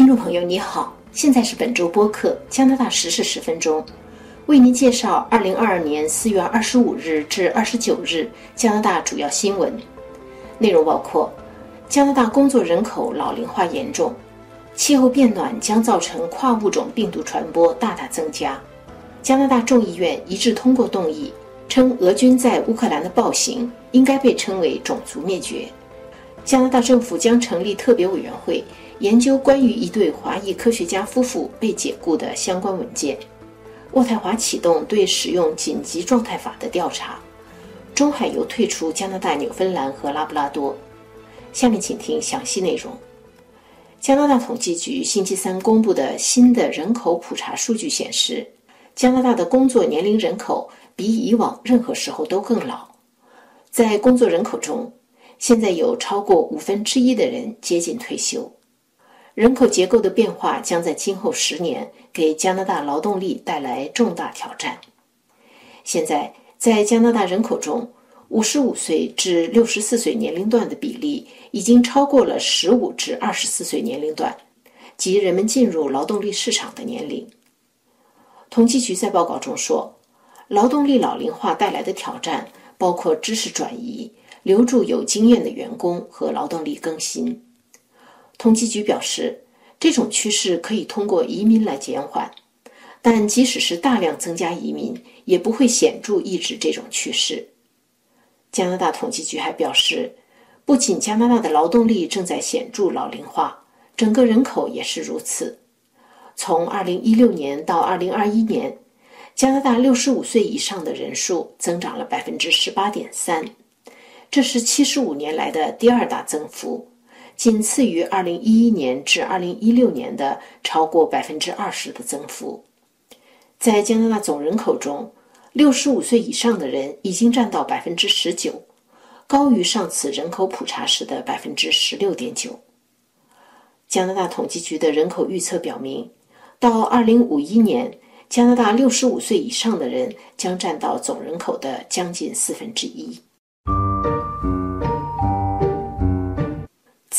听众朋友，你好，现在是本周播客加拿大时事十分钟，为您介绍二零二二年四月二十五日至二十九日加拿大主要新闻。内容包括：加拿大工作人口老龄化严重，气候变暖将造成跨物种病毒传播大大增加。加拿大众议院一致通过动议，称俄军在乌克兰的暴行应该被称为种族灭绝。加拿大政府将成立特别委员会。研究关于一对华裔科学家夫妇被解雇的相关文件。渥太华启动对使用紧急状态法的调查。中海油退出加拿大纽芬兰和拉布拉多。下面请听详细内容。加拿大统计局星期三公布的新的人口普查数据显示，加拿大的工作年龄人口比以往任何时候都更老。在工作人口中，现在有超过五分之一的人接近退休。人口结构的变化将在今后十年给加拿大劳动力带来重大挑战。现在，在加拿大人口中，55岁至64岁年龄段的比例已经超过了15至24岁年龄段，即人们进入劳动力市场的年龄。统计局在报告中说，劳动力老龄化带来的挑战包括知识转移、留住有经验的员工和劳动力更新。统计局表示，这种趋势可以通过移民来减缓，但即使是大量增加移民，也不会显著抑制这种趋势。加拿大统计局还表示，不仅加拿大的劳动力正在显著老龄化，整个人口也是如此。从2016年到2021年，加拿大65岁以上的人数增长了18.3%，这是75年来的第二大增幅。仅次于2011年至2016年的超过百分之二十的增幅。在加拿大总人口中，65岁以上的人已经占到百分之十九，高于上次人口普查时的百分之十六点九。加拿大统计局的人口预测表明，到2051年，加拿大65岁以上的人将占到总人口的将近四分之一。《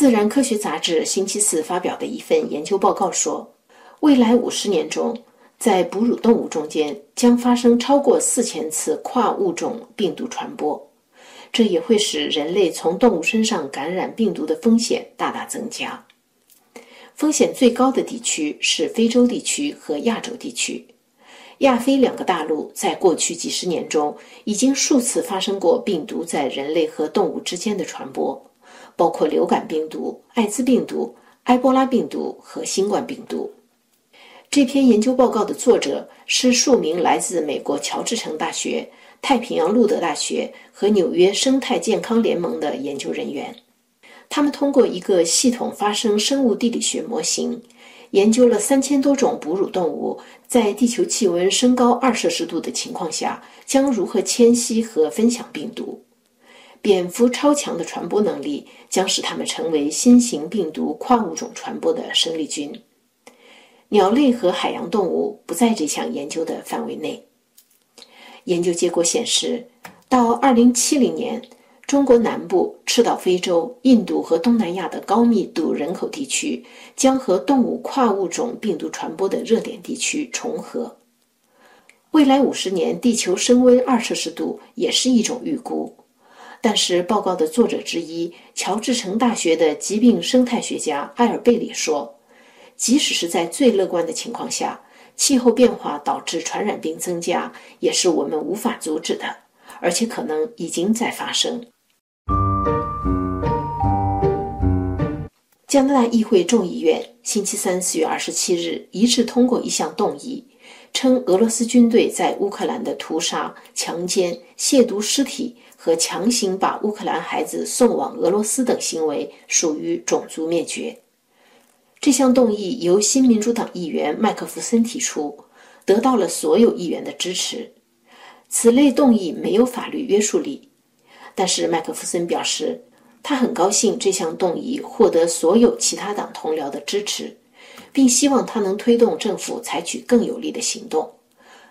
自然科学》杂志星期四发表的一份研究报告说，未来五十年中，在哺乳动物中间将发生超过四千次跨物种病毒传播，这也会使人类从动物身上感染病毒的风险大大增加。风险最高的地区是非洲地区和亚洲地区。亚非两个大陆在过去几十年中已经数次发生过病毒在人类和动物之间的传播。包括流感病毒、艾滋病毒、埃博拉病毒和新冠病毒。这篇研究报告的作者是数名来自美国乔治城大学、太平洋路德大学和纽约生态健康联盟的研究人员。他们通过一个系统发生生物地理学模型，研究了三千多种哺乳动物在地球气温升高二摄氏度的情况下将如何迁徙和分享病毒。蝙蝠超强的传播能力将使它们成为新型病毒跨物种传播的生力军。鸟类和海洋动物不在这项研究的范围内。研究结果显示，到2070年，中国南部、赤道非洲、印度和东南亚的高密度人口地区将和动物跨物种病毒传播的热点地区重合。未来50年，地球升温二摄氏度也是一种预估。但是，报告的作者之一、乔治城大学的疾病生态学家埃尔贝里说：“即使是在最乐观的情况下，气候变化导致传染病增加也是我们无法阻止的，而且可能已经在发生。”加拿大议会众议院星期三四月二十七日一致通过一项动议，称俄罗斯军队在乌克兰的屠杀、强奸、亵渎尸体。和强行把乌克兰孩子送往俄罗斯等行为属于种族灭绝。这项动议由新民主党议员麦克弗森提出，得到了所有议员的支持。此类动议没有法律约束力，但是麦克弗森表示，他很高兴这项动议获得所有其他党同僚的支持，并希望他能推动政府采取更有力的行动。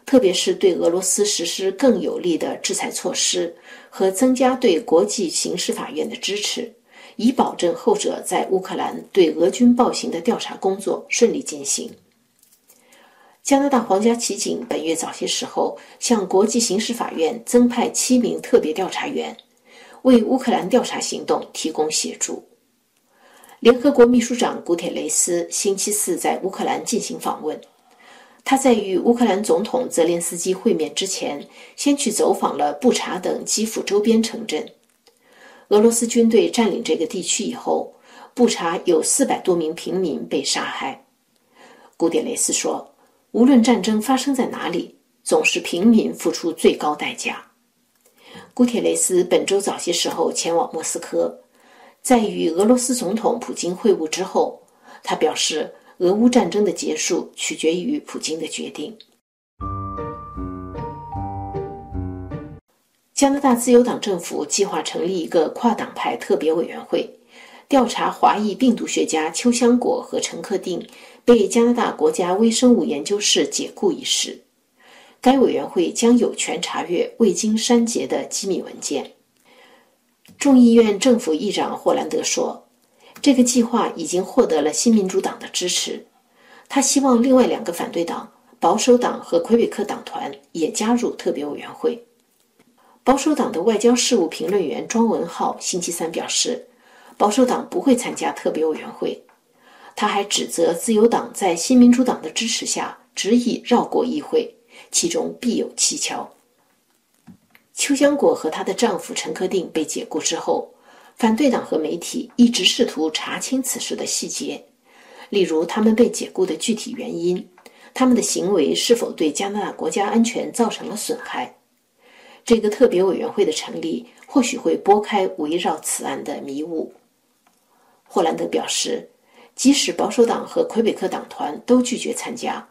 特别是对俄罗斯实施更有力的制裁措施和增加对国际刑事法院的支持，以保证后者在乌克兰对俄军暴行的调查工作顺利进行。加拿大皇家骑警本月早些时候向国际刑事法院增派七名特别调查员，为乌克兰调查行动提供协助。联合国秘书长古铁雷斯星期四在乌克兰进行访问，他在与乌克兰总统泽连斯基会面之前，先去走访了布查等基辅周边城镇。俄罗斯军队占领这个地区以后，布查有四百多名平民被杀害。古铁雷斯说。无论战争发生在哪里，总是平民付出最高代价。古铁雷斯本周早些时候前往莫斯科，在与俄罗斯总统普京会晤之后，他表示，俄乌战争的结束取决于普京的决定。加拿大自由党政府计划成立一个跨党派特别委员会，调查华裔病毒学家邱香果和陈克定。被加拿大国家微生物研究室解雇一事，该委员会将有权查阅未经删节的机密文件。众议院政府议长霍兰德说：“这个计划已经获得了新民主党的支持。他希望另外两个反对党——保守党和魁北克党团——也加入特别委员会。”保守党的外交事务评论员庄文浩星期三表示：“保守党不会参加特别委员会。”他还指责自由党在新民主党的支持下执意绕过议会，其中必有蹊跷。邱香果和她的丈夫陈克定被解雇之后，反对党和媒体一直试图查清此事的细节，例如他们被解雇的具体原因，他们的行为是否对加拿大国家安全造成了损害。这个特别委员会的成立或许会拨开围绕此案的迷雾。霍兰德表示。即使保守党和魁北克党团都拒绝参加，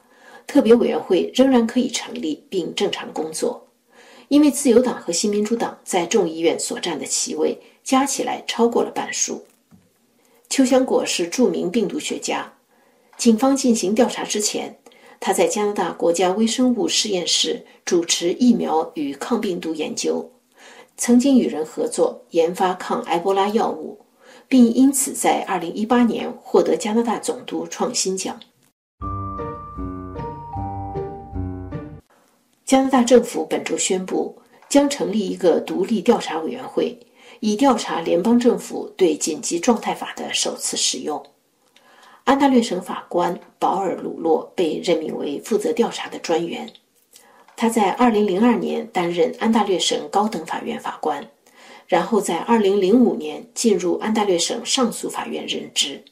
特别委员会仍然可以成立并正常工作，因为自由党和新民主党在众议院所占的席位加起来超过了半数。邱香果是著名病毒学家，警方进行调查之前，他在加拿大国家微生物实验室主持疫苗与抗病毒研究，曾经与人合作研发抗埃博拉药物。并因此在2018年获得加拿大总督创新奖。加拿大政府本周宣布，将成立一个独立调查委员会，以调查联邦政府对紧急状态法的首次使用。安大略省法官保尔·鲁洛被任命为负责调查的专员。他在2002年担任安大略省高等法院法官。然后在2005年进入安大略省上诉法院任职。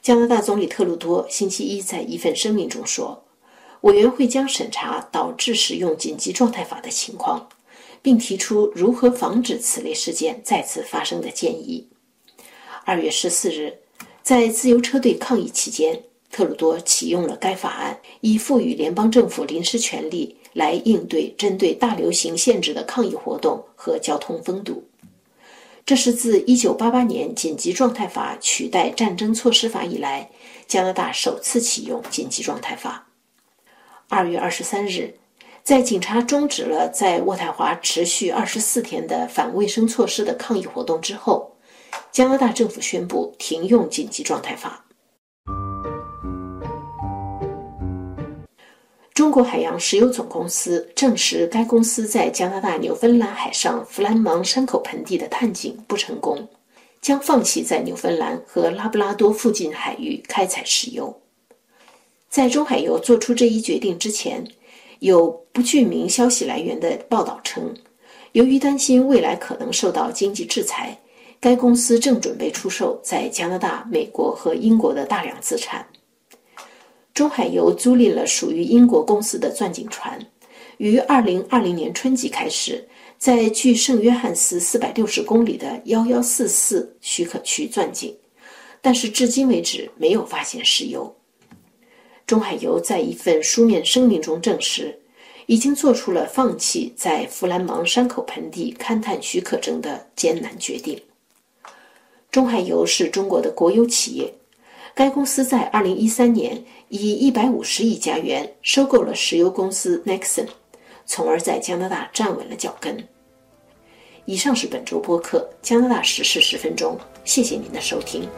加拿大总理特鲁多星期一在一份声明中说，委员会将审查导致使用紧急状态法的情况，并提出如何防止此类事件再次发生的建议。二月十四日，在自由车队抗议期间，特鲁多启用了该法案，以赋予联邦政府临时权力。来应对针对大流行限制的抗议活动和交通封堵，这是自1988年紧急状态法取代战争措施法以来，加拿大首次启用紧急状态法。2月23日，在警察终止了在渥太华持续24天的反卫生措施的抗议活动之后，加拿大政府宣布停用紧急状态法。中国海洋石油总公司证实，该公司在加拿大纽芬兰海上弗兰芒山口盆地的探井不成功，将放弃在纽芬兰和拉布拉多附近海域开采石油。在中海油做出这一决定之前，有不具名消息来源的报道称，由于担心未来可能受到经济制裁，该公司正准备出售在加拿大、美国和英国的大量资产。中海油租赁了属于英国公司的钻井船，于2020年春季开始在距圣约翰斯460公里的1144许可区钻井，但是至今为止没有发现石油。中海油在一份书面声明中证实，已经做出了放弃在弗兰芒山口盆地勘探许可证的艰难决定。中海油是中国的国有企业。该公司在2013年以150亿加元收购了石油公司 Nexen，从而在加拿大站稳了脚跟。以上是本周播客《加拿大时事十分钟》，谢谢您的收听。